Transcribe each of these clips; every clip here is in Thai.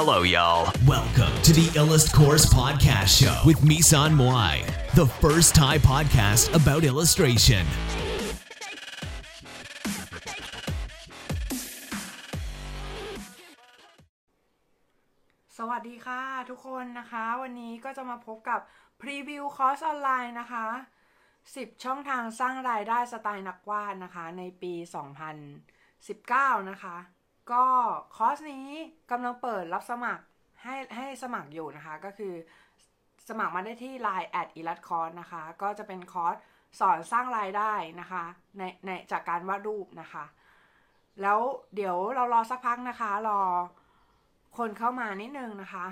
Hello, y'all. Welcome to the Illust Course Podcast Show with Misan Moai, the first Thai podcast about illustration. สวัสดีค่ะ ทุกคนนะคะ วันนี้ก็จะมาพบกับพรีวิวคอร์สออนไลน์นะคะ 10 ช่องทางสร้างรายได้สไตล์นักวาดนะคะ ในปี 2019 นะคะ ก็คอร์สนี้กำลังเปิดรับสมัครให้ให้สมัครอยู่นะคะ ก็คือสมัครมาได้ที่ Line @illustcourse นะคะ ก็จะเป็นคอร์สสอนสร้างรายได้นะคะในในจากการวาดรูปนะคะ แล้วเดี๋ยวเรารอสักพักนะคะ รอคนเข้ามานิดนึงนะคะ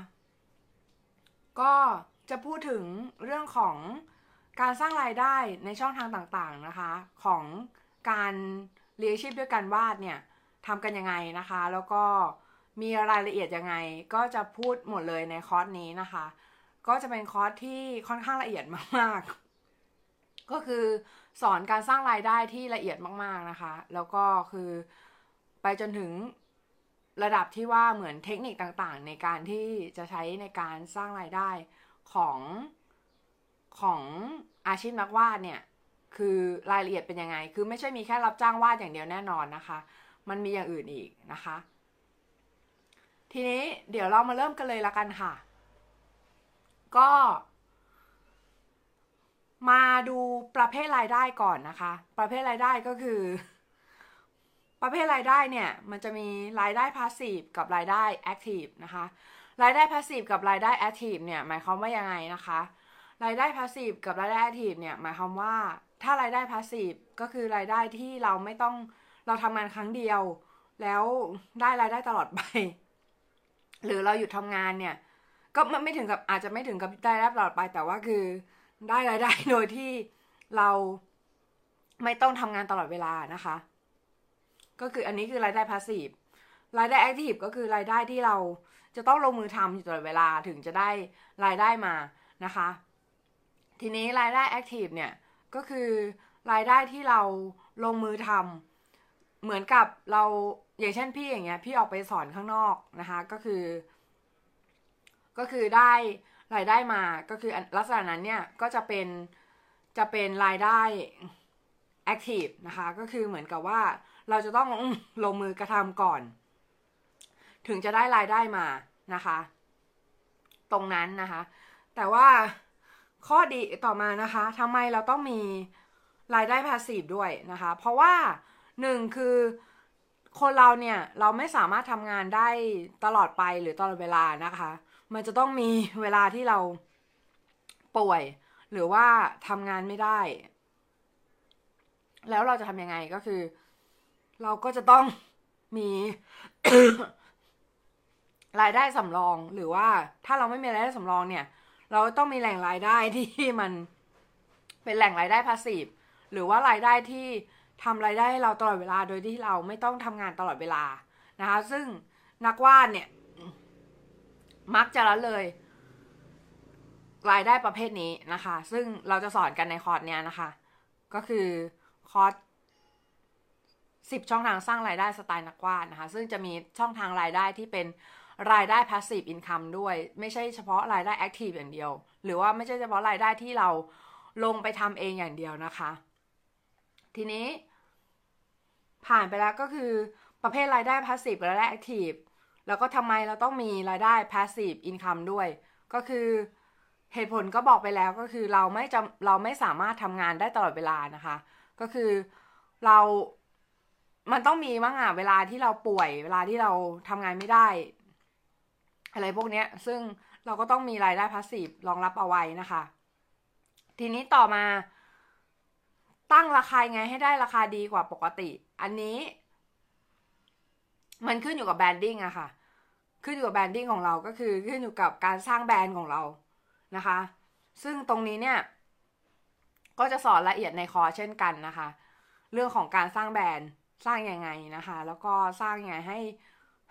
ก็จะพูดถึงเรื่องของการสร้างรายได้ในช่องทางต่างๆนะคะ ของการเลี้ยงชีพด้วยการวาดเนี่ย ทำกันยังไงนะคะ แล้วก็มีรายละเอียดยังไง ก็จะพูดหมดเลยในคอร์สนี้นะคะ ก็จะเป็นคอร์สที่ค่อนข้างละเอียดมากๆ ก็คือสอนการสร้างรายได้ที่ละเอียดมากๆนะคะ แล้วก็คือไปจนถึงระดับที่ว่าเหมือนเทคนิคต่างๆ ในการที่จะใช้ในการสร้างรายได้ของของอาชีพนักวาดเนี่ย คือรายละเอียดเป็นยังไง คือไม่ใช่มีแค่รับจ้างวาดอย่างเดียวแน่นอนนะคะ มันมีอย่างอื่นอีกนะคะ ทีนี้เดี๋ยวเรามาเริ่มกันเลยละกันค่ะ ก็ มาดูประเภทรายได้ก่อนนะคะ ประเภทรายได้ก็คือ ประเภทรายได้เนี่ย มันจะมีรายได้ passive กับรายได้ active นะคะ รายได้ passive กับรายได้ active เนี่ยหมายความว่ายังไงนะคะรายได้ passive กับรายได้ active เนี่ยหมายความว่าถ้ารายได้ passive ก็คือรายได้ที่เราไม่ต้อง เราทำงานครั้งเดียว แล้วได้รายได้ตลอดไป หรือเราหยุดทำงานเนี่ย ก็ไม่ถึงกับอาจจะไม่ถึงกับได้รับตลอดไป แต่ว่าคือได้รายได้โดยที่เราไม่ต้องทำงานตลอดเวลานะคะ ก็คืออันนี้คือรายได้พาสซีฟรายได้แอคทีฟก็คือรายได้ที่เราจะต้องลงมือทำอยู่ตลอดเวลาถึงจะได้รายได้มานะคะ ทีนี้รายได้แอคทีฟเนี่ยก็คือรายได้ที่เราลงมือทำ เหมือนกับเราอย่างเช่นพี่อย่างเงี้ย พี่ออกไปสอนข้างนอกนะคะ ก็คือ ก็คือได้รายได้มาก็คือลักษณะนั้นเนี่ยก็จะเป็นจะเป็นรายได้แอคทีฟนะคะ ก็คือเหมือนกับว่าเราจะต้องลงมือกระทำก่อน ถึงจะได้รายได้มานะคะ ตรงนั้นนะคะ แต่ว่าข้อดีต่อมานะคะทำไมเราต้องมีรายได้พาสซีฟด้วยนะคะ เพราะว่า หนึ่งคือคนเราเนี่ยเราไม่สามารถทำงานได้ตลอดไปหรือตลอดเวลานะคะ มันจะต้องมีเวลาที่เราป่วย หรือว่าทำงานไม่ได้ แล้วเราจะทำยังไงก็คือ เราก็จะต้องมีรายได้สำรองหรือว่าถ้าเราไม่มีรายได้สำรองเนี่ย เราต้องมีแหล่งรายได้ที่มันเป็นแหล่งรายได้พาสซีฟหรือว่ารายได้ที่ ทำรายได้เราตลอดเวลาโดยที่เราไม่ต้องทำงานตลอดเวลานะคะ ซึ่งนักวาดเนี่ย มักจะละเลย รายได้ประเภทนี้นะคะ ซึ่งเราจะสอนกันในคอร์สเนี้ยนะคะ ก็คือคอร์สสิบช่องทางสร้างรายได้สไตล์นักวาดนะคะ ซึ่งจะมีช่องทางรายได้ที่เป็นรายได้ passive income ด้วย ไม่ใช่เฉพาะรายได้ active อย่างเดียว หรือว่าไม่ใช่เฉพาะรายได้ที่เราลงไปทำเองอย่างเดียวนะคะ ทีนี้ ผ่านไปแล้วก็คือประเภทรายได้ passive กับรายได้ active แล้วก็ทำไมเราต้องมีรายได้ passive income ด้วย ก็คือเหตุผลก็บอกไปแล้วก็คือเราไม่จำเราไม่สามารถทำงานได้ตลอดเวลานะคะ ก็คือเรา มันต้องมีบ้างอะเวลาที่เราป่วย เวลาที่เราทำงานไม่ได้ อะไรพวกนี้ซึ่งเราก็ต้องมีรายได้พาสซีฟรองรับเอาไว้นะคะ ทีนี้ต่อมา ตั้งราคาไงให้ได้ราคาดีกว่าปกติ อันนี้ มันขึ้นอยู่กับ branding อะค่ะ ขึ้นอยู่กับ branding ของเราก็คือขึ้นอยู่กับการสร้างแบรนด์ของเรานะคะ ซึ่งตรงนี้เนี่ย ก็จะสอนละเอียดในคอร์สเช่นกันนะคะ เรื่องของการสร้างแบรนด์สร้างยังไงนะคะ แล้วก็สร้างยังไงให้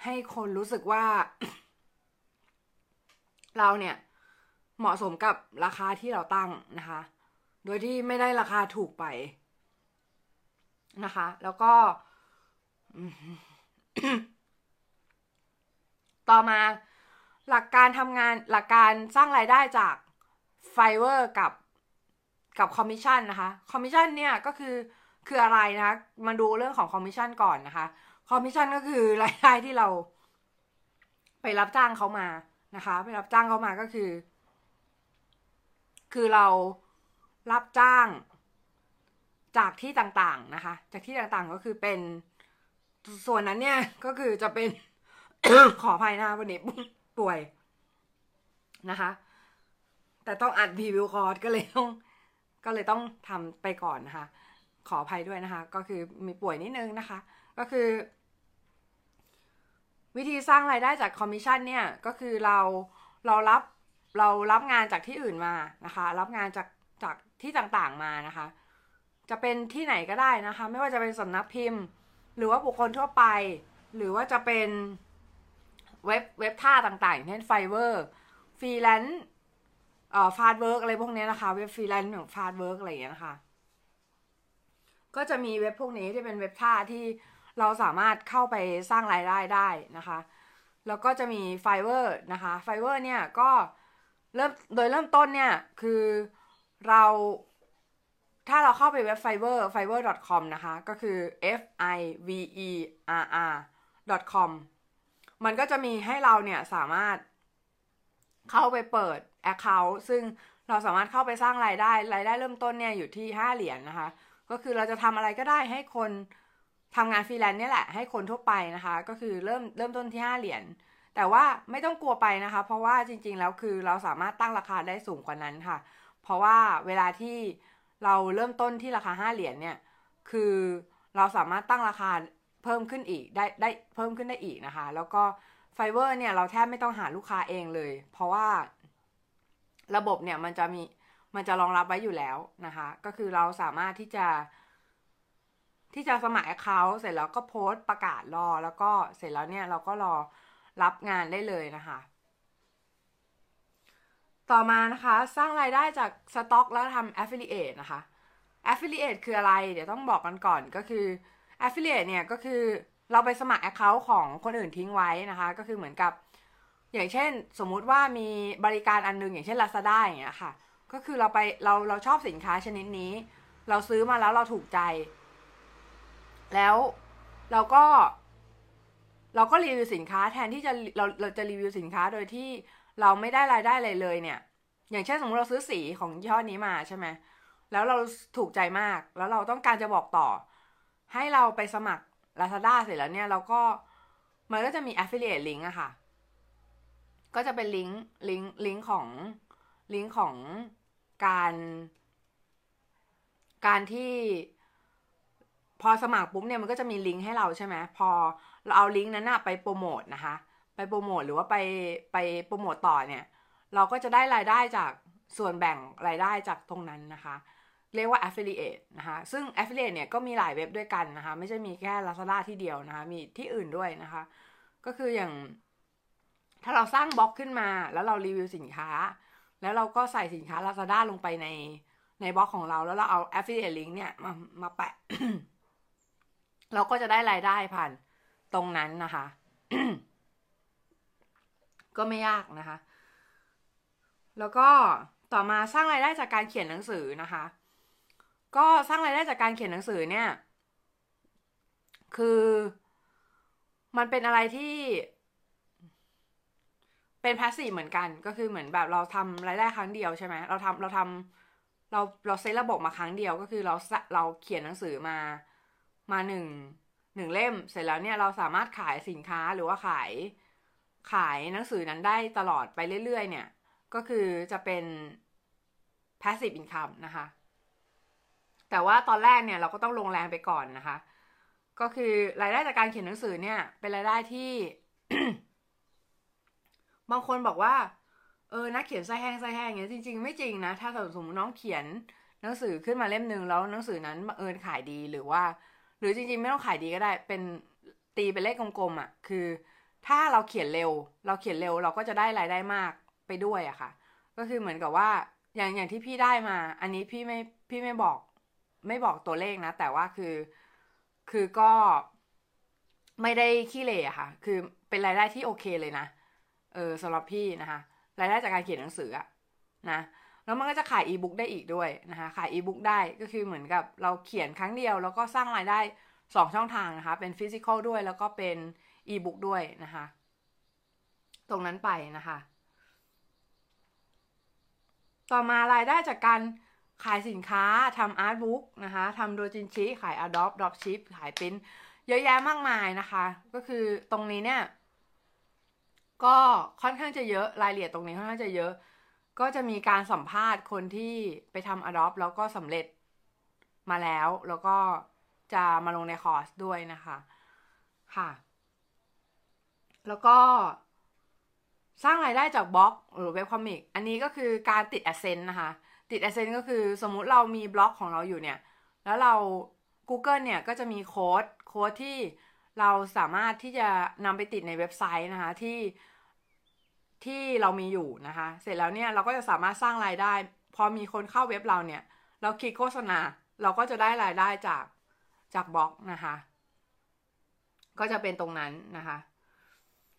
ให้คนรู้สึกว่า เราเนี่ยเหมาะสมกับราคาที่เราตั้งนะคะ โดยที่ไม่ได้ราคาถูกไปนะคะ แล้วก็ต่อมาหลักการทำงานหลักการสร้างรายได้จาก Fiverr กับกับคอมมิชชั่นนะคะคอมมิชชั่นเนี่ยก็คือคืออะไรนะคะ มาดูเรื่องของคอมมิชชั่นก่อนนะคะคอมมิชชั่นก็คือรายได้ที่เรา ไปรับจ้างเขามานะคะ ไปรับจ้างเขามาก็คือ คือเรา รับจ้าง จากที่ต่างๆนะคะ จากที่ต่างๆก็คือเป็นส่วนนั้นเนี่ยก็คือจะเป็น ขออภัยนะวันนี้ป่วยนะคะ แต่ต้องอัดพรีวิวคอร์สก็เลยต้องก็เลยต้องทำไปก่อนนะคะ ขออภัยด้วยนะคะ ก็คือมีป่วยนิดนึงนะคะ ก็คือ วิธีสร้างรายได้จากคอมมิชชั่นเนี่ยก็คือเราเรารับเรารับงานจากที่อื่นมานะคะ รับงานจาก ที่ต่างๆมานะคะ จะเป็นที่ไหนก็ได้นะคะ ไม่ว่าจะเป็นสำนักพิมพ์ หรือว่าบุคคลทั่วไป หรือว่าจะเป็นเว็บเว็บท่าต่างๆเช่น Fiverr ฟรีแลนซ์เอ่อ Fastwork อะไรพวกนี้นะคะ เว็บฟรีแลนซ์อย่าง Fastwork อะไรอย่างเงี้ยนะคะ ก็จะมีเว็บพวกนี้ที่เป็นเว็บท่าที่เราสามารถเข้าไปสร้างรายได้ได้นะคะ แล้วก็จะมี Fiverr นะคะ Fiverr เนี่ยก็เริ่มโดยเริ่มต้นเนี่ยคือ เราถ้าเราเข้าไปเว็บ Fiverr fiverr.com นะคะ ก็คือ f i v e r r com มันก็จะมีให้เราเนี่ยสามารถเข้าไปเปิด account ซึ่งเราสามารถเข้าไปสร้างรายได้ รายได้เริ่มต้นเนี่ยอยู่ที่ 5 เหรียญนนะคะ ก็คือเราจะทำอะไรก็ได้ให้คนทำงานฟรีแลนซ์เนี่ยแหละ ให้คนทั่วไปนะคะ ก็คือเริ่มเริ่มต้นที่ 5 เหรียญ แต่ว่าไม่ต้องกลัวไปนะคะ เพราะว่าจริงๆ แล้วคือเราสามารถตั้งราคาได้สูงกว่านั้นค่ะ เพราะว่าเวลาที่เราเริ่มต้นที่ราคา 5 เหรียญเนี่ย คือเราสามารถตั้งราคาเพิ่มขึ้นอีกได้ได้เพิ่มขึ้นได้อีกนะคะ แล้วก็ไฟเวอร์เนี่ยเราแทบไม่ต้องหาลูกค้าเองเลย เพราะว่าระบบเนี่ยมันจะมีมันจะรองรับไว้อยู่แล้วนะคะ ก็คือเราสามารถที่จะที่จะสมัคร account เสร็จแล้วก็โพสต์ประกาศรอ แล้วก็เสร็จแล้วเนี่ยเราก็รอรับงานได้เลยนะคะ ต่อมานะคะสร้างรายได้จากสต็อกแล้วทำ affiliate นะคะ affiliate คืออะไร เดี๋ยวต้องบอกกันก่อนก็คือ affiliate เนี่ยก็คือเราไปสมัคร account ของคนอื่นทิ้งไว้นะคะ ก็คือเหมือนกับ อย่างเช่น สมมุติว่ามีบริการอันนึง อย่างเช่น Lazada อย่างเงี้ยค่ะ ก็คือเราไปเราเราชอบสินค้าชนิดนี้ เราซื้อมาแล้วเราถูกใจ แล้วเราก็ เราก็รีวิวสินค้าแทนที่จะเราเราจะรีวิวสินค้าโดยที่ เราไม่ได้รายได้อะไรเลยเนี่ย อย่างเช่นสมมติเราซื้อสีของยี่ห้อนี้มาใช่ไหมแล้วเราถูกใจมาก แล้วเราต้องการจะบอกต่อ ให้เราไปสมัคร Lazada เสร็จแล้วเนี่ยเราก็มันก็จะมี affiliate link อะค่ะ ก็จะเป็นลิงก์ลิงก์ลิงก์ของลิงก์ของการ การที่ พอสมัครปุ๊บเนี่ยมันก็จะมีลิงก์ให้เราใช่ไหมพอเราเอาลิงก์นั้นนะไปโปรโมทนะคะ ไปโปรโมทหรือว่าไปไปโปรโมทต่อเนี่ย เราก็จะได้รายได้จากส่วนแบ่งรายได้จากตรงนั้นนะคะ เรียกว่า affiliate นะคะ ซึ่ง affiliate เนี่ยก็มีหลายเว็บด้วยกันนะคะ ไม่ใช่มีแค่ Lazada ที่เดียวนะคะ มีที่อื่นด้วยนะคะ ก็คืออย่าง ถ้าเราสร้างบล็อกขึ้นมา แล้วเรารีวิวสินค้า แล้วเราก็ใส่สินค้า Lazada ลงไปในในบล็อกของเรา แล้วเราเอา affiliate link เนี่ยมามาแปะ เราก็จะได้รายได้ผ่านตรงนั้นนะคะ ก็ไม่ยากนะคะ แล้วก็ต่อมาสร้างรายได้จากการเขียนหนังสือนะคะ ก็สร้างรายได้จากการเขียนหนังสือเนี่ย คือมันเป็นอะไรที่เป็นพาสซีฟเหมือนกัน ก็คือเหมือนแบบเราทำรายได้ครั้งเดียวใช่ไหมเราทำเราทำเราเราเซตระบบมาครั้งเดียวก็คือเราเราเขียนหนังสือมามาหนึ่งหนึ่งเล่ม เสร็จแล้วเนี่ยเราสามารถขายสินค้าหรือว่าขาย ขายหนังสือนั้นได้ตลอดไปเรื่อย ๆ เนี่ย ก็คือจะเป็น passive income นะคะ แต่ว่าตอนแรกเนี่ยเราก็ต้องลงแรงไปก่อนนะคะ ก็คือรายได้จากการเขียนหนังสือเนี่ย เป็นรายได้ที่ บางคนบอกว่า เออนักเขียนไส้แห้งไส้แห้งอย่างเงี้ยจริง ๆ ไม่จริงนะ ถ้าสมมติน้องเขียนหนังสือขึ้นมาเล่มหนึ่งแล้วหนังสือนั้นเอิญขายดีหรือว่า หรือจริงๆ ไม่ต้องขายดีก็ได้ เป็นตีเป็นเลขกลมๆอะ่ะ คือ ถ้าเราเขียนเร็ว เราเขียนเร็วเราก็จะได้รายได้มากไปด้วยอะค่ะ ก็คือเหมือนกับว่าอย่างอย่างที่พี่ได้มา อันนี้พี่ไม่พี่ไม่บอก ไม่บอกตัวเลขนะ แต่ว่าคือคือก็ไม่ได้ขี้เลอะค่ะ คือเป็นรายได้ที่โอเคเลยนะเออสำหรับพี่นะคะรายได้จากการเขียนหนังสืออะนะแล้วมันก็จะขายอีบุ๊กได้อีกด้วยนะคะขายอีบุ๊กได้ก็คือเหมือนกับเราเขียนครั้งเดียว แล้วก็สร้างรายได้สองช่องทางนะคะเป็นฟิสิกอลด้วยแล้วก็เป็น อีบุ๊กด้วยนะคะ ตรงนั้นไปนะคะ ต่อมารายได้จากการขายสินค้าทำอาร์ตบุ๊กนะคะทำโดจินชิขาย Adobe Dropship ขายปิ้นเยอะแยะมากมายนะคะ ก็คือตรงนี้เนี่ย ก็ค่อนข้างจะเยอะรายละเอียดตรงนี้ค่อนข้างจะเยอะ ก็จะมีการสัมภาษณ์คนที่ไปทำ Adobe แล้วก็สำเร็จมาแล้ว แล้วก็จะมาลงในคอร์สด้วยนะคะ ค่ะ แล้วก็สร้างรายได้จากบล็อกหรือเว็บ comic อันนี้ก็คือการติด AdSense นะคะ ติด AdSense ก็คือสมมุติเรามีบล็อกของเราอยู่เนี่ย แล้วเรา Google เนี่ยก็จะมีโค้ด โค้ดที่เราสามารถที่จะนำไปติดในเว็บไซต์นะคะที่ที่เรามีอยู่นะคะ เสร็จแล้วเนี่ยเราก็จะสามารถสร้างรายได้ พอมีคนเข้าเว็บเราเนี่ย เราคลิกโฆษณา เราก็จะได้รายได้จากจากบล็อกนะคะ ก็จะเป็นตรงนั้นนะคะ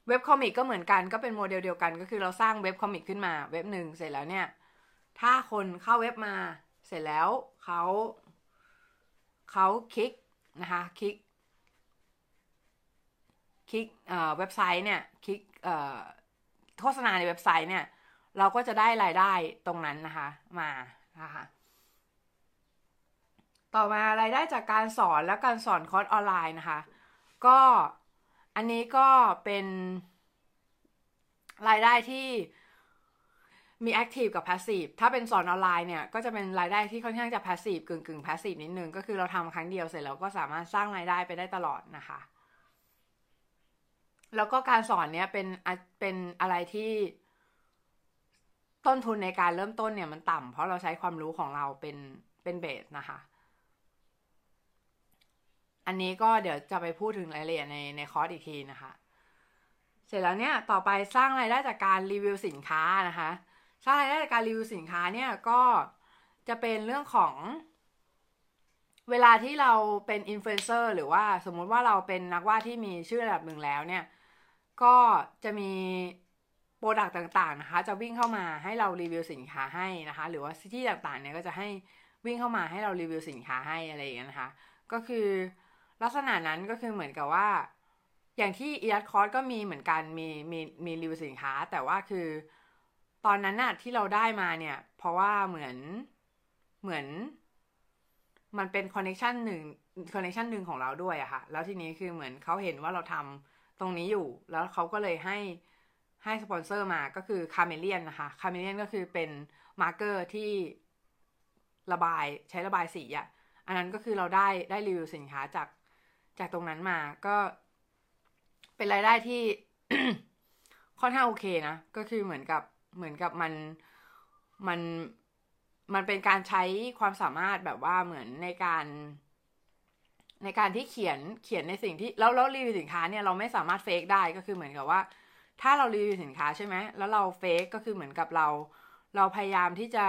เว็บ comic ก็เหมือนกันก็เป็นโมเดลเดียวกัน ก็คือเราสร้างเว็บ comic ขึ้นมาเว็บหนึ่งเสร็จแล้วเนี่ย ถ้าคนเข้าเว็บมาเสร็จแล้วเขาเขาคลิกนะคะคลิกคลิกเว็บไซต์เนี่ยคลิกโฆษณาในเว็บไซต์เนี่ย เราก็จะได้รายได้ตรงนั้นนะคะ มานะคะต่อมารายได้จากการสอนและการสอนคอร์สออนไลน์นะคะ ก็ อันนี้ก็เป็นรายได้ที่มี active กับ passive ถ้าเป็นสอนออนไลน์เนี่ย ก็จะเป็นรายได้ที่ค่อนข้างจะ passive กึ่งกึ่ง passive นิดนึง ก็คือเราทำครั้งเดียวเสร็จแล้วก็สามารถสร้างรายได้ไปได้ตลอดนะคะ แล้วก็การสอนเนี้ยเป็นเป็นอะไรที่ต้นทุนในการเริ่มต้นเนี่ยมันต่ำเพราะเราใช้ความรู้ของเราเป็นเป็นเบสนะคะ อันนี้ก็เดี๋ยวจะไปพูดถึงรายละเอียดในในคอร์สอีกทีนะคะ เสร็จแล้วเนี่ยต่อไปสร้างรายได้จากการรีวิวสินค้านะคะ สร้างรายได้จากการรีวิวสินค้าเนี่ยก็จะเป็นเรื่องของ เวลาที่เราเป็นอินฟลูเอนเซอร์หรือว่าสมมุติว่าเราเป็นนักวาดที่มีชื่อระดับหนึ่งแล้วเนี่ย ก็จะมี product ต่างๆนะคะ จะวิ่งเข้ามาให้เรารีวิวสินค้าให้นะคะ หรือว่าที่ต่างๆเนี่ยก็จะให้วิ่งเข้ามาให้เรารีวิวสินค้าให้อะไรอย่างเงี้ยนะคะ ก็คือ ลักษณะนั้นก็คือเหมือนกับว่า อย่างที่ illustcourse ก็มีเหมือนกันมีมีมีรีวิวสินค้า แต่ว่าคือ ตอนนั้นน่ะที่เราได้มาเนี่ย เพราะว่าเหมือนเหมือน มันเป็น connection หนึ่ง connection หนึ่งของเราด้วยอะค่ะ แล้วทีนี้คือเหมือนเขาเห็นว่าเราทำตรงนี้อยู่ แล้วเขาก็เลยให้ให้สปอนเซอร์มาก็คือ Chameleon นะคะ Chameleon ก็คือเป็น marker ที่ระบายใช้ระบายสีอะอันนั้นก็คือเราได้ได้รีวิวสินค้าจาก จากตรงนั้นมาก็ เป็นรายได้ที่ค่อนข้างโอเคนะ ก็คือเหมือนกับเหมือนกับมันมันมันเป็นการใช้ความสามารถแบบว่าเหมือนในการ ในการที่เขียนเขียนในสิ่งที่แล้วแล้วรีวิวสินค้าเนี่ยเราไม่สามารถเฟกได้ก็คือเหมือนกับว่า ถ้าเรารีวิวสินค้าใช่ไหมแล้วเราเฟกก็คือเหมือนกับเรา เราพยายามที่จะ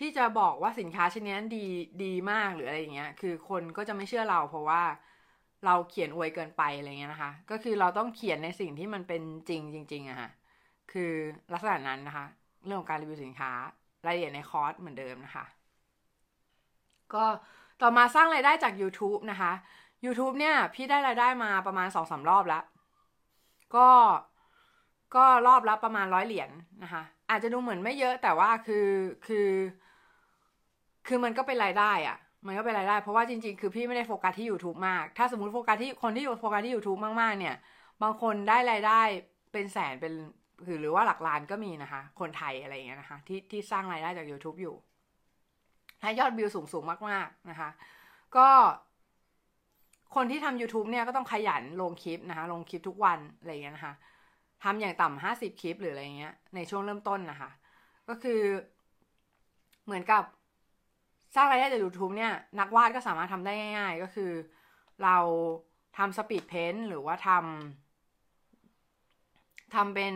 ที่จะบอกว่าสินค้าชนิดนั้ดีดีมากหรืออะไรอย่างเงี้ย คือคนก็จะไม่เชื่อเราเพราะว่าเราเขียนอวยเกินไปอะไรเงี้ยนะคะ ก็คือเราต้องเขียนในสิ่งที่มันเป็นจริงจริงๆอะค่ะ คือลักษณะนั้นนะคะ เรื่องของการรีวิวสินค้ารายละเอียดในคอร์สเหมือนเดิมนะคะ ก็ต่อมาสร้างรายได้จาก YouTube นะคะ YouTube เนี่ย พี่ได้รายได้มาประมาณสองสารอบแล้ว ก็ก็รอบละประมาณร้อยเหรียญนนะคะ อาจจะดูเหมือนไม่เยอะแต่ว่าคือคือ คือมันก็เป็นรายได้อะมันก็เป็นรายได้ เพราะว่าจริงๆ คือพี่ไม่ได้โฟกัสที่ YouTube มาก ถ้าสมมติโฟกัสที่คนที่โฟกัสที่ YouTube มากๆ เนี่ย บางคนได้รายได้เป็นแสนเป็นคือหรือว่าหลักล้านก็มีนะคะ คนไทยอะไรอย่างเงี้ยนะคะ ที่ที่สร้างรายได้จาก YouTube อยู่ ถ้ายอดวิวสูงสูงมากๆนะคะ ก็ คนที่ทำ YouTube เนี่ยก็ต้องขยันลงคลิปนะคะ ลงคลิปทุกวันอะไรอย่างเงี้ยนะคะทำอย่างต่ำห้าสิบคลิปหรืออะไรเงี้ย ในช่วงเริ่มต้นนะคะ ก็คือเหมือนกับ สร้างรายได้จาก YouTube เนี่ยนักวาดก็สามารถทำได้ง่าย ๆ ก็คือ เราทำ speed paint หรือว่าทำทำเป็น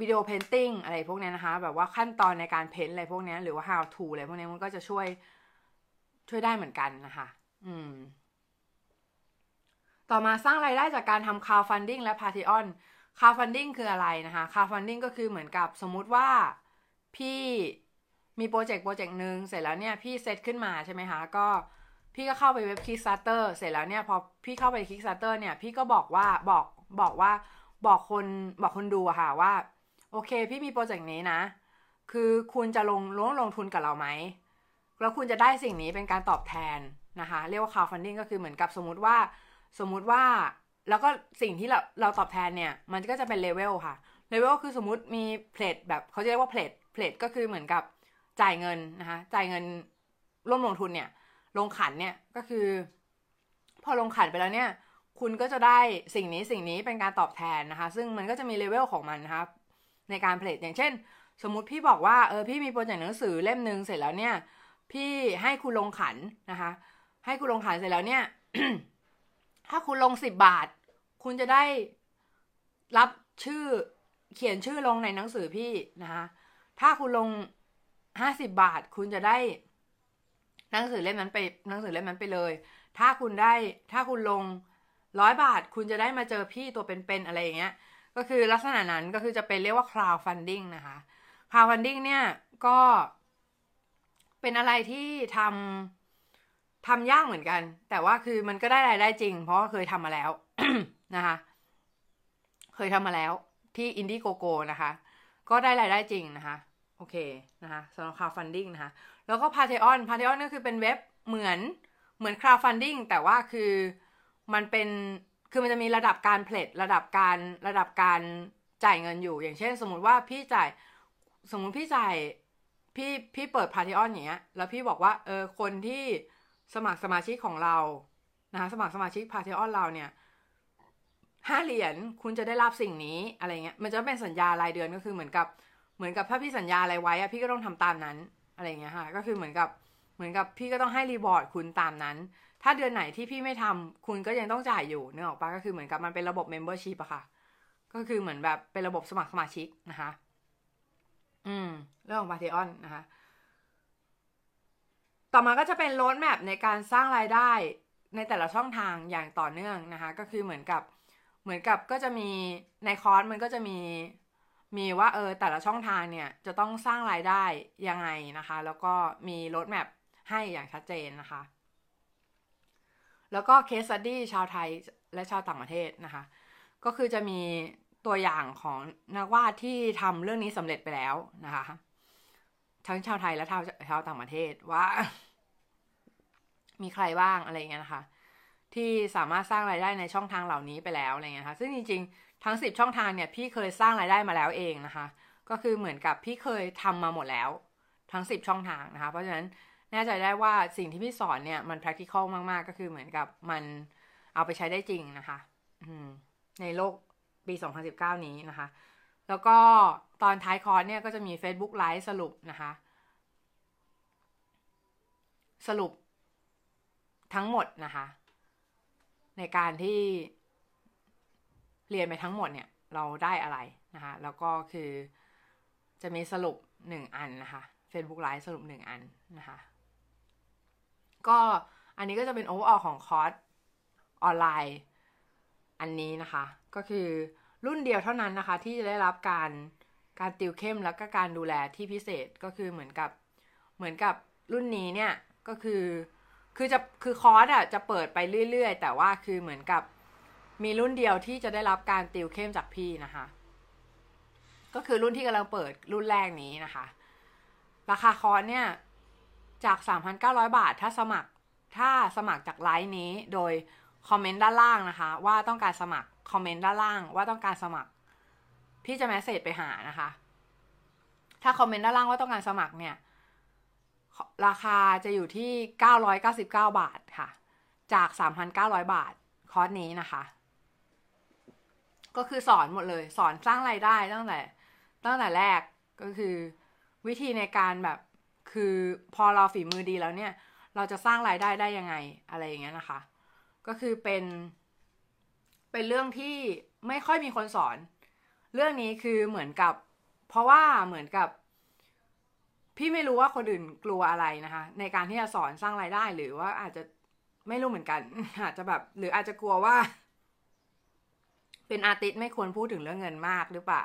วิดีโอ painting อะไรพวกนี้นะคะ แบบว่าขั้นตอนในการ paint อะไรพวกนี้หรือว่า how to อะไรพวกนี้มันก็จะช่วยช่วยได้เหมือนกันนะคะ อืม ต่อมาสร้างรายได้จากการทำ crowdfunding และ Patreon crowdfunding คืออะไรนะคะ crowdfunding ก็คือเหมือนกับสมมุติว่าพี่ มีโปรเจกต์โปรเจกต์หนึ่งเสร็จแล้วเนี่ยพี่เซตขึ้นมาใช่ไหมคะก็พี่ก็เข้าไปเว็บ Kickstarter เสร็จแล้วเนี่ยพอพี่เข้าไป Kickstarter เนี่ยพี่ก็บอกว่าบอกบอกว่าบอกคนบอกคนดูอะค่ะว่า โอเค พี่มีโปรเจกต์นี้นะ คือคุณจะลงลงลงทุนกับเราไหมแล้วคุณจะได้สิ่งนี้เป็นการตอบแทนนะคะเรียกว่า crowdfunding ก็คือเหมือนกับสมมติว่าสมมุติว่าแล้วก็สิ่งที่เราเราตอบแทนเนี่ย มันก็จะเป็นเลเวลค่ะเลเวลคือสมมติมี pledge แบบเขาจะเรียกว่า pledge pledge ก็คือเหมือนกับ จ่ายเงินนะคะจ่ายเงินร่วมลงทุนเนี่ยลงขันเนี่ยก็คือ พอลงขันไปแล้วเนี่ย คุณก็จะได้สิ่งนี้สิ่งนี้เป็นการตอบแทนนะคะ ซึ่งมันก็จะมีเลเวลของมันนะคะในการเพลทอย่างเช่น สมมุติพี่บอกว่าเออพี่มีโปรเจกต์หนังสือเล่มหนึ่งเสร็จแล้วเนี่ย พี่ให้คุณลงขันนะคะ ให้คุณลงขันเสร็จแล้วเนี่ย ถ้าคุณลงสิบบาท คุณจะได้รับชื่อเขียนชื่อลงในหนังสือพี่นะคะถ้าคุณลง ห้าสิบบาท คุณจะได้หนังสือเล่มนั้นไปหนังสือเล่มนั้นไปเลย ถ้าคุณได้ถ้าคุณลงร้อยบาท คุณจะได้มาเจอพี่ตัวเป็นๆอะไรอย่างเงี้ย ก็คือลักษณะนั้นก็คือจะเป็นเรียกว่า crowdfunding นะคะ crowdfunding เนี่ยก็เป็นอะไรที่ทำทำยากเหมือนกัน แต่ว่าคือมันก็ได้รายได้จริง เพราะว่าเคยทำมาแล้วนะคะ เคยทำมาแล้วที่ Indiegogo นะคะ ก็ได้รายได้จริงนะคะ โอเคนะคะสำหรับ crowdfunding นะคะ แล้วก็ Patreon Patreon ก็คือเป็นเว็บเหมือนเหมือน crowdfunding แต่ว่าคือมันเป็นคือมันจะมีระดับการเพลทระดับการระดับการจ่ายเงินอยู่ อย่างเช่น สมมุติว่าพี่จ่ายสมมุติพี่จ่ายพี่พี่เปิด Patreon อย่างเงี้ยแล้วพี่บอกว่าเออคนที่สมัครสมาชิกของเรานะคะสมัครสมาชิก Patreon เราเนี่ยห้าเหรียญคุณจะได้รับสิ่งนี้อะไรเงี้ยมันจะเป็นสัญญารายเดือนก็คือเหมือนกับ เหมือนกับถ้าพี่สัญญาอะไรไว้อะพี่ก็ต้องทำตามนั้นอะไรเงี้ยค่ะก็คือเหมือนกับเหมือนกับพี่ก็ต้องให้รีวอร์ดคุณตามนั้น ถ้าเดือนไหนที่พี่ไม่ทำคุณก็ยังต้องจ่ายอยู่เนอะออกปะก็คือเหมือนกับมันเป็นระบบ membership อะค่ะ ก็คือเหมือนแบบเป็นระบบสมัครสมาชิกนะคะ อืม เรื่องของ Patreon นะคะ ต่อมาก็จะเป็นโรดแมปในการสร้างรายได้ในแต่ละช่องทางอย่างต่อเนื่องนะคะ ก็คือเหมือนกับเหมือนกับก็จะมีในคอร์สมันก็จะมี มีว่าเออแต่ละช่องทางเนี่ยจะต้องสร้างรายได้ยังไงนะคะ แล้วก็มีรดแมปให้อย่างชัดเจนนะคะ แล้วก็เคสสตี้ชาวไทยและชาวต่างประเทศนะคะ ก็คือจะมีตัวอย่างของนักวาดที่ทำเรื่องนี้สำเร็จไปแล้วนะคะ ทั้งชาวไทยและชาวชาวต่างประเทศว่า มีใครบ้างอะไรเงี้ยนะคะ ที่สามารถสร้างรายได้ในช่องทางเหล่านี้ไปแล้วอะไรเงี้ยนะคะซึ่งจริงๆ ทั้งสิบช่องทางเนี่ยพี่เคยสร้างรายได้มาแล้วเองนะคะ ก็คือเหมือนกับพี่เคยทำมาหมดแล้ว ทั้งสิบช่องทางนะคะ เพราะฉะนั้นแน่ใจได้ว่าสิ่งที่พี่สอนเนี่ยมัน practical มากๆ ก็คือเหมือนกับมันเอาไปใช้ได้จริงนะคะในโลกปี 2019 นี้นะคะ แล้วก็ตอนท้ายคอร์สเนี่ยก็จะมี Facebook Live สรุปนะคะ สรุปทั้งหมดนะคะ ในการที่ เรียนไปทั้งหมดเนี่ยเราได้อะไรนะคะ แล้วก็คือจะมีสรุปหนึ่งอันนะคะ Facebook Live สรุปหนึ่งอันนะคะ ก็อันนี้ก็จะเป็น overall ของคอร์สออนไลน์อันนี้นะคะ ก็คือรุ่นเดียวเท่านั้นนะคะ ที่จะได้รับการการติวเข้มแล้วก็การดูแลที่พิเศษก็คือเหมือนกับเหมือนกับรุ่นนี้เนี่ยก็คือคือจะคือคอร์สอะจะเปิดไปเรื่อยๆ แต่ว่าคือเหมือนกับ มีรุ่นเดียวที่จะได้รับการติวเข้มจากพี่นะคะ ก็คือรุ่นที่กำลังเปิดรุ่นแรกนี้นะคะ ราคาคอร์สเนี่ยจาก 3,900 บาท ถ้าสมัครถ้าสมัครจากไลน์นี้โดยคอมเมนต์ด้านล่างนะคะ ว่าต้องการสมัครคอมเมนต์ด้านล่างว่าต้องการสมัคร พี่จะแมสเซจไปหานะคะ ถ้าคอมเมนต์ด้านล่างว่าต้องการสมัครเนี่ย ราคาจะอยู่ที่ 999 บาทค่ะ จาก 3,900 บาท คอร์สนี้นะคะ ก็คือสอนหมดเลย สอนสร้างไรายได้ตั้งแต่ ตั้งแต่แรกก็คือวิธีในการแบบคือพอเราฝีมือดีแล้วเนี่ย เราจะสร้างรายได้ได้ยังไงอะไรอย่างเงี้ยนะคะ ก็คือเป็น เป็นเรื่องที่ไม่ค่อยมีคนสอน เรื่องนี้คือเหมือนกับ เพราะว่าเหมือนกับ พี่ไม่รู้ว่าคนอื่นกลัวอะไรนะคะ ในการที่จะสอนสร้างรายได้หรือว่าอาจจะไม่รู้เหมือนกัน อาจจะแบบ หรืออาจจะกลัวว่า เป็นอาร์ติสไม่ควรพูดถึงเรื่องเงินมากหรือเปล่า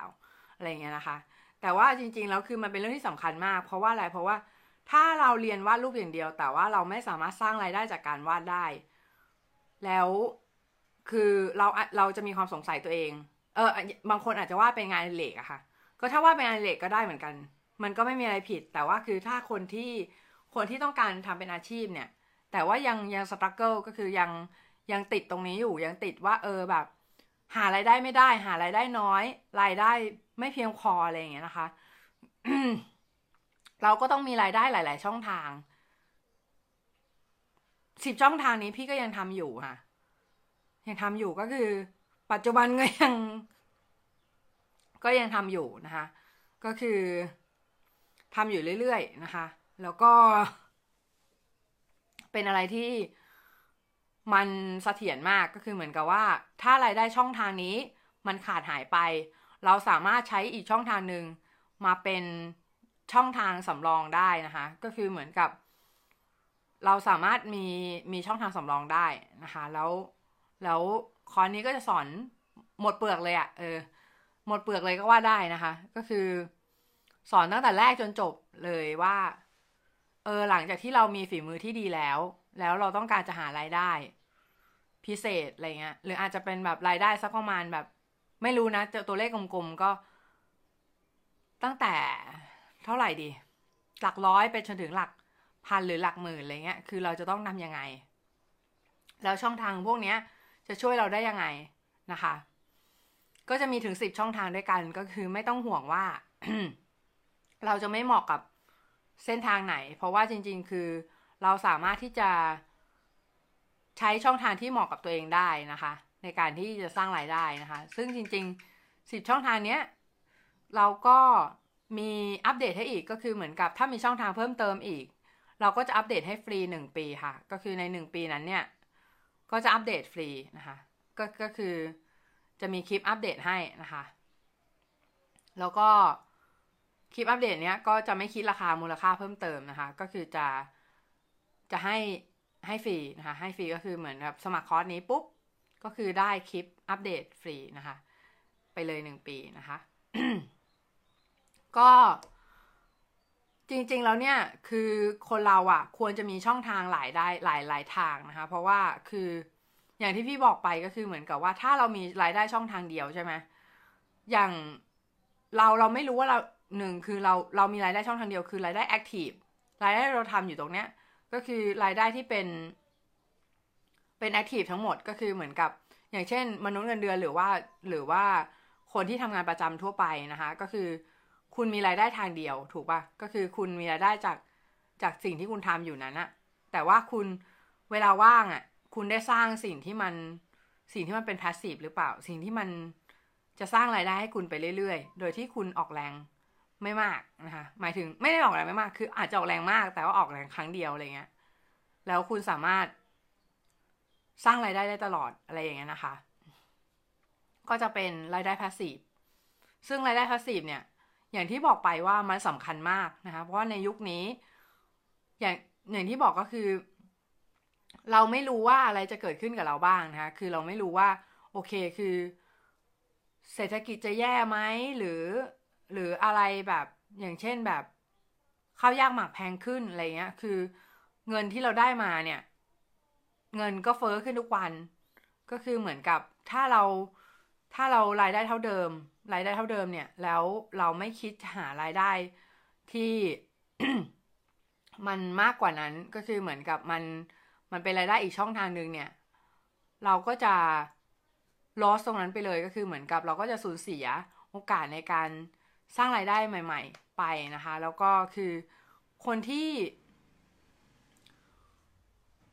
อะไรเงี้ยนะคะ แต่ว่าจริงๆแล้วคือมันเป็นเรื่องที่สำคัญมาก เพราะว่าอะไรเพราะว่าถ้าเราเรียนวาดรูปอย่างเดียว แต่ว่าเราไม่สามารถสร้างรายได้จากการวาดได้ แล้วคือเราเราจะมีความสงสัยตัวเอง เออบางคนอาจจะวาดเป็นงานเหล็กอะค่ะ ก็ถ้าวาดเป็นงานเหล็กก็ได้เหมือนกัน มันก็ไม่มีอะไรผิด แต่ว่าคือถ้าคนที่คนที่ต้องการทำเป็นอาชีพเนี่ย แต่ว่ายังยังสตรัคเกิลก็คือยังยังติดตรงนี้อยู่ยังติดว่าเออแบบ หารายได้ไม่ได้ หารายได้น้อย รายได้ไม่เพียงพออะไรอย่างเงี้ยนะคะ เราก็ต้องมีรายได้หลาย ๆ ช่องทางสิบช่องทางนี้พี่ก็ยังทำอยู่ค่ะ ยังทำอยู่ก็คือ ปัจจุบันก็ยัง ก็ยังทำอยู่นะคะ ก็คือทำอยู่เรื่อย ๆ นะคะ แล้วก็ เป็นอะไรที่ มันเสถียรมากก็คือเหมือนกับว่า ถ้ารายได้ช่องทางนี้ มันขาดหายไป เราสามารถใช้อีกช่องทางหนึ่งมาเป็นช่องทางสำรองได้นะคะ ก็คือเหมือนกับ เราสามารถมีมีช่องทางสำรองได้นะคะ แล้วแล้วคอร์สนี้ก็จะสอนหมดเปลือกเลยอะเออ หมดเปลือกเลยก็ว่าได้นะคะ ก็คือ สอนตั้งแต่แรกจนจบเลยว่า เออหลังจากที่เรามีฝีมือที่ดีแล้ว แล้วเราต้องการจะหารายได้ พิเศษอะไรเงี้ย หรืออาจจะเป็นแบบรายได้สักประมาณแบบ ไม่รู้นะตัวเลขกลมๆก็ ตั้งแต่เท่าไหร่ดี หลักร้อยไปจนถึงหลักพันหรือหลักหมื่นอะไรเงี้ย คือเราจะต้องทำยังไง แล้วช่องทางพวกเนี้ย จะช่วยเราได้ยังไงนะคะ ก็จะมีถึงสิบช่องทางด้วยกันก็คือไม่ต้องห่วงว่า เราจะไม่เหมาะกับเส้นทางไหน เพราะว่าจริง ๆ คือ เราสามารถที่จะใช้ช่องทางที่เหมาะกับตัวเองได้นะคะ ในการที่จะสร้างรายได้นะคะ ซึ่งจริงๆสิบช่องทางเนี้ยเราก็มีอัปเดตให้อีกก็คือเหมือนกับถ้ามีช่องทางเพิ่มเติมอีก เราก็จะอัปเดตให้ฟรีหนึ่งปีค่ะ ก็คือในหนึ่งปีนั้นเนี่ยก็จะอัปเดตฟรีนะคะก็ก็คือจะมีคลิปอัปเดตให้นะคะ แล้วก็คลิปอัปเดตเนี้ยก็จะไม่คิดราคามูลค่าเพิ่มเติมนะคะ ก็คือจะ จะให้ให้ฟรีนะคะให้ฟรีก็คือเหมือนแบบสมัครคอร์สนี้ปุ๊บก็คือได้คลิปอัปเดตฟรีนะคะ ไปเลยหนึ่งปีนะคะ ก็จริงๆแล้วเนี่ยคือคนเราอะ่ะ ควรจะมีช่องทางหลายได้หลายหลายทางนะคะ เพราะว่าคืออย่างที่พี่บอกไปก็คือเหมือนกับว่าถ้าเรามีรายได้ช่องทางเดียวใช่ไหมอย่างเราเราไม่รู้ว่าเราหนึ่งคือเราเรามีรายได้ช่องทางเดียวคือรายได้ active รายได้เราทำอยู่ตรงเนี้ย ก็คือรายได้ที่เป็นเป็น active ทั้งหมดก็คือเหมือนกับ อย่างเช่น มนุษย์เงินเดือนหรือว่าหรือว่าคนที่ทำงานประจำทั่วไปนะคะ ก็คือ คุณมีรายได้ทางเดียว ถูกปะก็คือคุณมีรายได้จากจากสิ่งที่คุณทำอยู่นั้นอะแต่ว่าคุณเวลาว่างอะคุณได้สร้างสิ่งที่มันสิ่งที่มันเป็น passive หรือเปล่า สิ่งที่มันจะสร้างรายได้ให้คุณไปเรื่อยๆ โดยที่คุณออกแรง ไม่มากนะคะหมายถึงไม่ได้ออกแรงไม่มาก คืออาจจะออกแรงมาก แต่ว่าออกแรงครั้งเดียวอะไรเงี้ย แล้วคุณสามารถสร้างรายได้ได้ตลอดอะไรอย่างเงี้ยนะคะ ก็จะเป็นรายได้ passive ซึ่งรายได้ passive เนี่ย อย่างที่บอกไปว่ามันสำคัญมากนะคะเพราะในยุคนี้ อย่างอย่างที่บอกก็คือ เราไม่รู้ว่าอะไรจะเกิดขึ้นกับเราบ้างนะคะ คือเราไม่รู้ว่า โอเคคือ เศรษฐกิจจะแย่ไหมหรือ หรืออะไรแบบอย่างเช่นแบบข้าวยากหมากแพงขึ้นอะไรเงี้ย คือ เงินที่เราได้มาเนี่ย เงินก็เฟอ้อขึ้นทุกวัน ก็คือเหมือนกับถ้าเราถ้าเรารายได้เท่าเดิม รายได้เท่าเดิมเนี่ย แล้วเราไม่คิดหารายได้ที่มันมากกว่านั้นก็คือเหมือนกับมันมันเป็นรายได้อีกช่องทางหนึ่งเนี่ย เราก็จะลอสตรงนั้นไปเลยก็คือเหมือนกับเราก็จะสูญเสียโอกาสในการ สร้างรายได้ใหม่ ๆ ไปนะคะ แล้วก็คือคนที่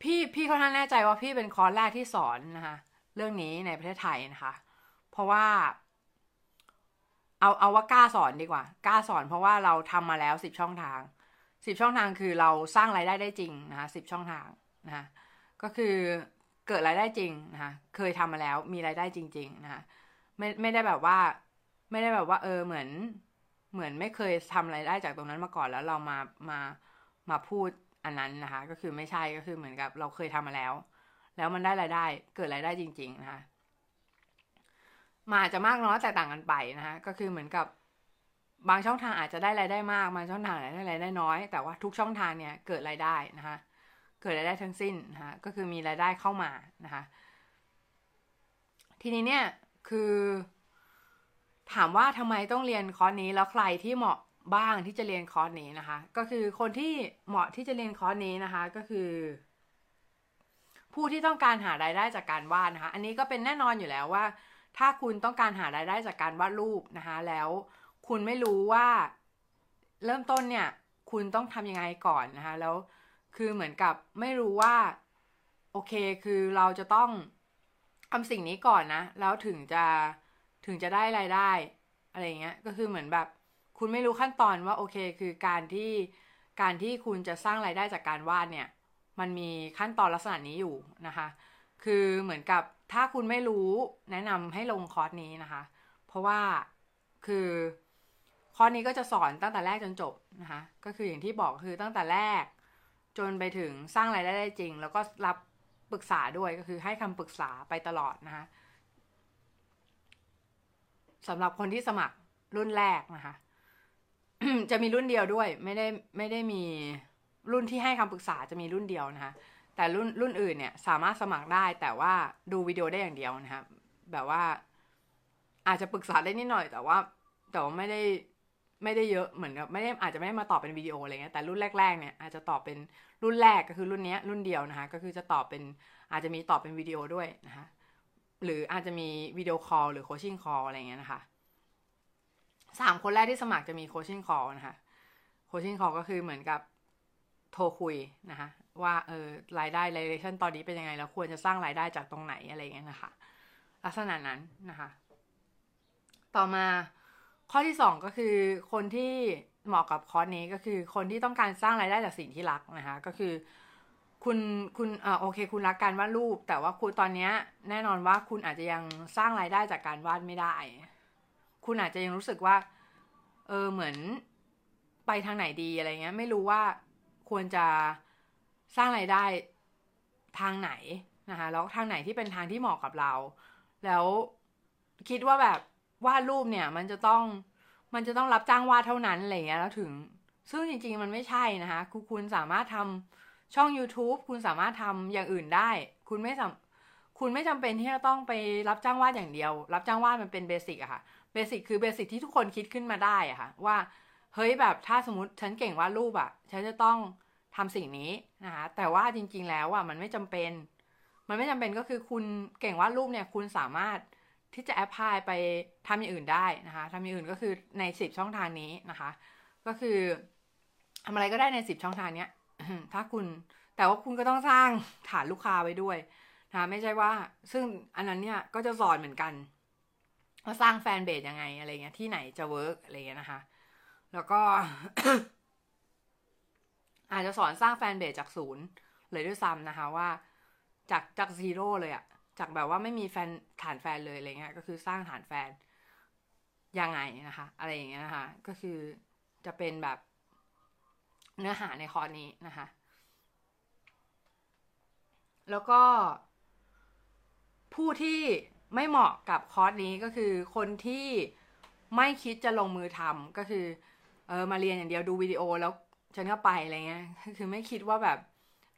พี่พี่ค่อนข้างแน่ใจว่าพี่เป็นคอร์สแรกที่สอนนะคะ เรื่องนี้ในประเทศไทยนะคะ เพราะว่า เอาเอาว่ากล้าสอนดีกว่า กล้าสอนเพราะว่าเราทำมาแล้วสิบช่องทางสิบช่องทางคือเราสร้างรายได้ได้จริงนะคะสิบช่องทางนะคะก็คือเกิดรายได้จริงนะคะเคยทำมาแล้วมีรายได้จริง ๆ นะคะไม่ไม่ได้แบบว่า ไม่ได้แบบว่า เออเหมือน เหมือนไม่เคยทำอะไรได้จากตรงนั้นมาก่อนแล้วเรามามามาพูดอันนั้นนะคะ ก็คือไม่ใช่ก็คือเหมือนกับเราเคยทำมาแล้ว แล้วมันได้รายได้เกิดรายได้จริง ๆ นะคะมาจะมากน้อยแตกต่างกันไปนะคะก็คือเหมือนกับบางช่องทางอาจจะได้รายได้มากบางช่องทางอาจจะได้รายได้น้อย แต่ว่าทุกช่องทางเนี่ยเกิดรายได้นะคะ เกิดรายได้ทั้งสิ้นนะคะก็คือมีรายได้เข้ามานะคะ ทีนี้เนี่ยคือ ถามว่าทำไมต้องเรียนคอร์สนี้แล้วใครที่เหมาะบ้างที่จะเรียนคอร์สนี้นะคะ ก็คือคนที่เหมาะที่จะเรียนคอร์สนี้นะคะก็คือ ผู้ที่ต้องการหารายได้จากการวาดนะคะ อันนี้ก็เป็นแน่นอนอยู่แล้วว่า ถ้าคุณต้องการหารายได้จากการวาดรูปนะคะ แล้วคุณไม่รู้ว่าเริ่มต้นเนี่ย คุณต้องทำยังไงก่อนนะคะ แล้วคือเหมือนกับไม่รู้ว่า โอเคคือเราจะต้องทำสิ่งนี้ก่อนนะ แล้วถึงจะ ถึงจะได้รายได้ อะไรเงี้ยก็คือเหมือนแบบ คุณไม่รู้ขั้นตอนว่าโอเค คือการที่การที่คุณจะสร้างรายได้จากการวาดเนี่ย มันมีขั้นตอนลักษณะนี้อยู่นะคะ คือเหมือนกับถ้าคุณไม่รู้แนะนำให้ลงคอร์สนี้นะคะ เพราะว่าคือคอร์สนี้ก็จะสอนตั้งแต่แรกจนจบนะคะ ก็คืออย่างที่บอกคือตั้งแต่แรก จนไปถึงสร้างรายได้ได้จริง แล้วก็รับปรึกษาด้วยก็คือให้คำปรึกษาไปตลอดนะคะ สำหรับคนที่สมัครรุ่นแรกนะคะ จะมีรุ่นเดียวด้วย ไม่ได้ไม่ได้มีรุ่นที่ให้คำปรึกษาจะมีรุ่นเดียวนะคะ แต่รุ่นรุ่นอื่นเนี่ย สามารถสมัครได้ แต่ว่าดูวิดีโอได้อย่างเดียวนะคะแบบว่าอาจจะปรึกษาได้นิดหน่อย แต่ว่าแต่ว่าไม่ได้ไม่ได้เยอะเหมือนกับไม่ได้อาจจะไม่ได้มาตอบเป็นวิดีโออะไรเงี้ยแต่รุ่นแรกๆเนี่ยอาจจะตอบเป็นรุ่นแรกก็คือรุ่นนี้รุ่นเดียวนะคะ ก็คือจะตอบเป็นอาจจะมีตอบเป็นวิดีโอด้วยนะคะ หรืออาจจะมี video call หรือ coaching call อะไรเงี้ยนะคะสามคนแรกที่สมัครจะมีโคชชิ่งคอลนะคะโคชชิ่งคอลก็คือเหมือนกับโทรคุยนะคะ ว่าเออรายได้รายเชั่นตอนนี้เป็นยังไงแล้วควรจะสร้างรายได้จากตรงไหนอะไรเงี้ยนะคะ ลักษณะนั้นนะคะ ต่อมาข้อที่สองก็คือคนที่เหมาะกับคอร์สนี้ก็คือคนที่ต้องการสร้างรายได้จากสิ่งที่รักนะคะ ก็คือ คุณคุณเอ่าโอเค คุณรักการวาดรูป แต่ว่าคุณตอนนี้แน่นอนว่าคุณอาจจะยังสร้างรายได้จากการวาดไม่ได้ คุณอาจจะยังรู้สึกว่า เออเหมือนไปทางไหนดีอะไรเงี้ย ไม่รู้ว่าควรจะสร้างรายได้ทางไหนนะคะแล้วทางไหนที่เป็นทางที่เหมาะกับเรา แล้วคิดว่าแบบวาดรูปเนี่ย มันจะต้องมันจะต้องรับจ้างวาดเท่านั้นอะไรเงี้ยแล้วถึง ซึ่งจริง ๆ มันไม่ใช่นะคะคุณคุณสามารถทำ ช่อง YouTube คุณสามารถทำอย่างอื่นได้ คุณไม่สาคุณไม่จำเป็นที่จะต้องไปรับจ้างวาดอย่างเดียว รับจ้างวาดมันเป็น basic อะค่ะ basic คือ basic ที่ทุกคนคิดขึ้นมาได้อะค่ะ ว่า เฮ้ยแบบถ้าสมมติฉันเก่งวาดรูปอะฉันจะต้องทำสิ่งนี้นะคะ แต่ว่าจริง ๆ แล้วอะมันไม่จำเป็น มันไม่จำเป็นก็คือคุณเก่งวาดรูปเนี่ย คุณสามารถที่จะ apply ไปทำอย่างอื่นได้นะคะทำอย่างอื่นก็คือในสิบช่องทางนี้นะคะ ก็คือทำอะไรก็ได้ในสิบช่องทางเนี้ย ถ้าคุณแต่ว่าคุณก็ต้องสร้างฐานลูกค้าไว้ด้วยนะไม่ใช่ว่า ซึ่งอันนั้นเนี่ยก็จะสอนเหมือนกันว่าสร้าง fanbase ยังไงอะไรเงี้ยที่ไหนจะ work อะไรเงี้ยนะคะ แล้วก็ อาจจะสอนสร้าง fanbase จากศูนย์เลยด้วยซ้ำนะคะว่าจากจาก zero เลยอะจากแบบว่าไม่มีแฟนฐานแฟนเลยอะไรเงี้ยก็คือสร้างฐานแฟนยังไงนะคะ อะไรอย่างเงี้ยนะคะ ก็คือจะเป็นแบบ เนื้อหาในคอร์สนี้นะคะ แล้วก็ ผู้ที่ไม่เหมาะกับคอร์สนี้ก็คือคนที่ไม่คิดจะลงมือทำก็คือ เออมาเรียนอย่างเดียวดูวิดีโอแล้วฉันก็ไปอะไรเงี้ยคือไม่คิดว่าแบบ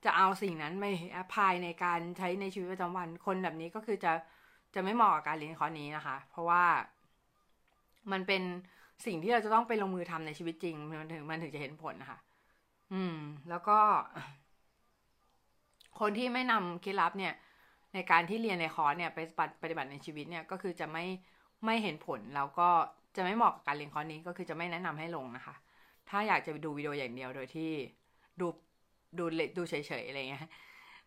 จะเอาสิ่งนั้นไป apply ในการใช้ในชีวิตประจำวันคนแบบนี้ก็คือจะจะไม่เหมาะกับการเรียนคอร์สนี้นะคะ เพราะว่ามันเป็นสิ่งที่เราจะต้องไปลงมือทำในชีวิตจริง มันถึงมันถึงจะเห็นผลนะคะ อืม แล้วก็ คนที่ไม่นำเคล็ดลับเนี่ย ในการที่เรียนในคอร์สเนี่ยไปปฏิบัติในชีวิตเนี่ยก็คือจะไม่ไม่เห็นผลแล้วก็จะไม่เหมาะกับการเรียนคอร์สนี้ก็คือจะไม่แนะนำให้ลงนะคะ ถ้าอยากจะดูวิดีโออย่างเดียวโดยที่ดูดูเลดูเฉยๆอะไรเงี้ย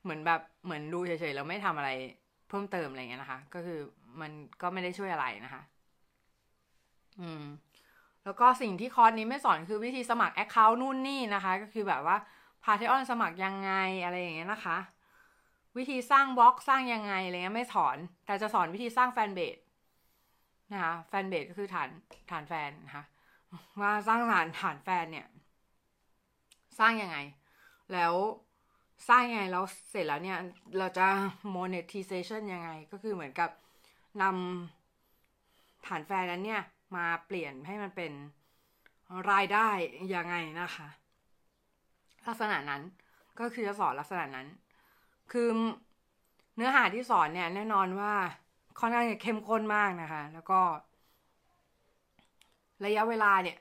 เหมือนแบบเหมือนดูเฉยๆแล้วไม่ทำอะไรเพิ่มเติมอะไรเงี้ยนะคะ ก็คือมันก็ไม่ได้ช่วยอะไรนะคะ อืม แล้วก็สิ่งที่คอร์สนี้ไม่สอนคือวิธีสมัคร account นู่นนี่นะคะ ก็คือแบบว่า Patreon สมัครยังไงอะไรอย่างเงี้ยนะคะ วิธีสร้างบล็อกสร้างยังไงอะไรเงี้ยไม่สอน แต่จะสอนวิธีสร้าง fanbase นะคะ fanbase ก็คือฐานฐานแฟนนะคะว่าสร้างฐานฐานแฟนเนี่ย สร้างยังไง แล้วสร้างยังไงแล้วเสร็จแล้วเนี่ยเราจะ monetization ยังไงก็คือเหมือนกับนำฐานแฟนนั้นเนี่ย มาเปลี่ยนให้มันเป็นรายได้ยังไงนะคะ ลักษณะนั้นก็คือจะสอนลักษณะนั้น คือเนื้อหาที่สอนเนี่ยแน่นอนว่าค่อนข้างจะเข้มข้นมากนะคะ แล้วก็ ระยะเวลาเนี่ย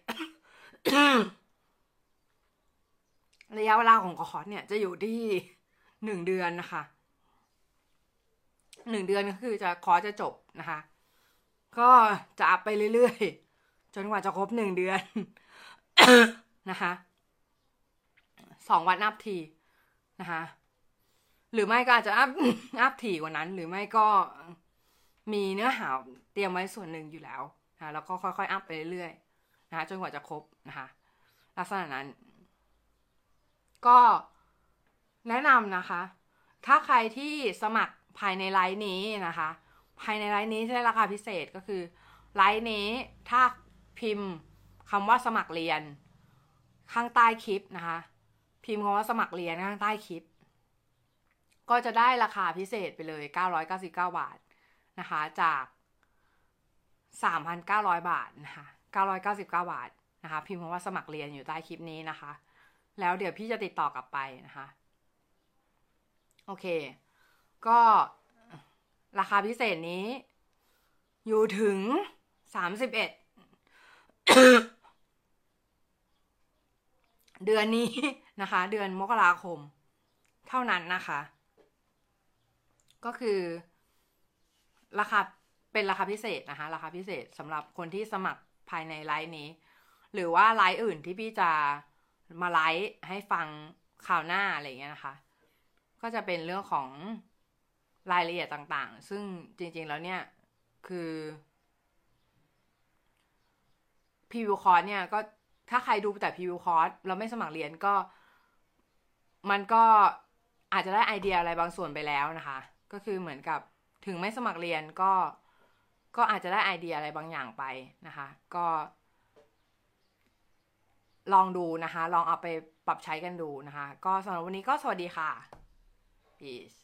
ระยะเวลาของคอร์สเนี่ยจะอยู่ที่หนึ่งเดือนนะคะหนึ่งเดือนก็คือจะคอร์สจะจบนะคะ ก็จะอัพไปเรื่อยๆ จนกว่าจะครบหนึ่งเดือนนะคะสองวันอัพทีนะคะหรือไม่ก็อาจจะอัพอัพถี่กว่านั้น หรือไม่ก็มีเนื้อหาเตรียมไว้ส่วนหนึ่งอยู่แล้วนะแล้วก็ค่อยๆอัพไปเรื่อยๆนะคะจนกว่าจะครบนะคะลักษณะนั้น ก็แนะนำนะคะ ถ้าใครที่สมัครภายในไลน์นี้นะคะ ภายในไลน์นี้จะได้ราคาพิเศษก็คือไลน์นี้ถ้าพิมพ์คำว่าสมัครเรียน ข้างใต้คลิปนะคะ พิมพ์คำว่าสมัครเรียนข้างใต้คลิป ก็จะได้ราคาพิเศษไปเลย 999 บาทนะคะจาก 3,900 บาทนะคะ999 บาทนะคะ พิมพ์คำว่าสมัครเรียนอยู่ใต้คลิปนี้นะคะ แล้วเดี๋ยวพี่จะติดต่อกลับไปนะคะ โอเค ก็ ราคาพิเศษนี้ อยู่ถึง31เดือนนี้นะคะ เดือนมกราคม เท่านั้นนะคะ ก็คือ ราคาเป็นราคาพิเศษนะคะ ราคาพิเศษสำหรับคนที่สมัครภายในไลฟ์นี้ หรือว่าไลฟ์อื่นที่พี่จะมาไลฟ์ให้ฟังข่าวหน้าอะไรอย่างเงี้ยนะคะ ก็จะเป็นเรื่องของ รายละเอียดต่างๆ ซึ่งจริงๆแล้วเนี่ย คือพีวิวคอร์สเนี่ยก็ถ้าใครดูแต่พีวิวคอร์สเราไม่สมัครเรียนก็ มันก็อาจจะได้ไอเดียอะไรบางส่วนไปแล้วนะคะ ก็คือเหมือนกับถึงไม่สมัครเรียนก็ก็อาจจะได้ไอเดียอะไรบางอย่างไปนะคะ ก็ ลองดูนะคะ ลองเอาไปปรับใช้กันดูนะคะ ก็สำหรับวันนี้ก็สวัสดีค่ะ peace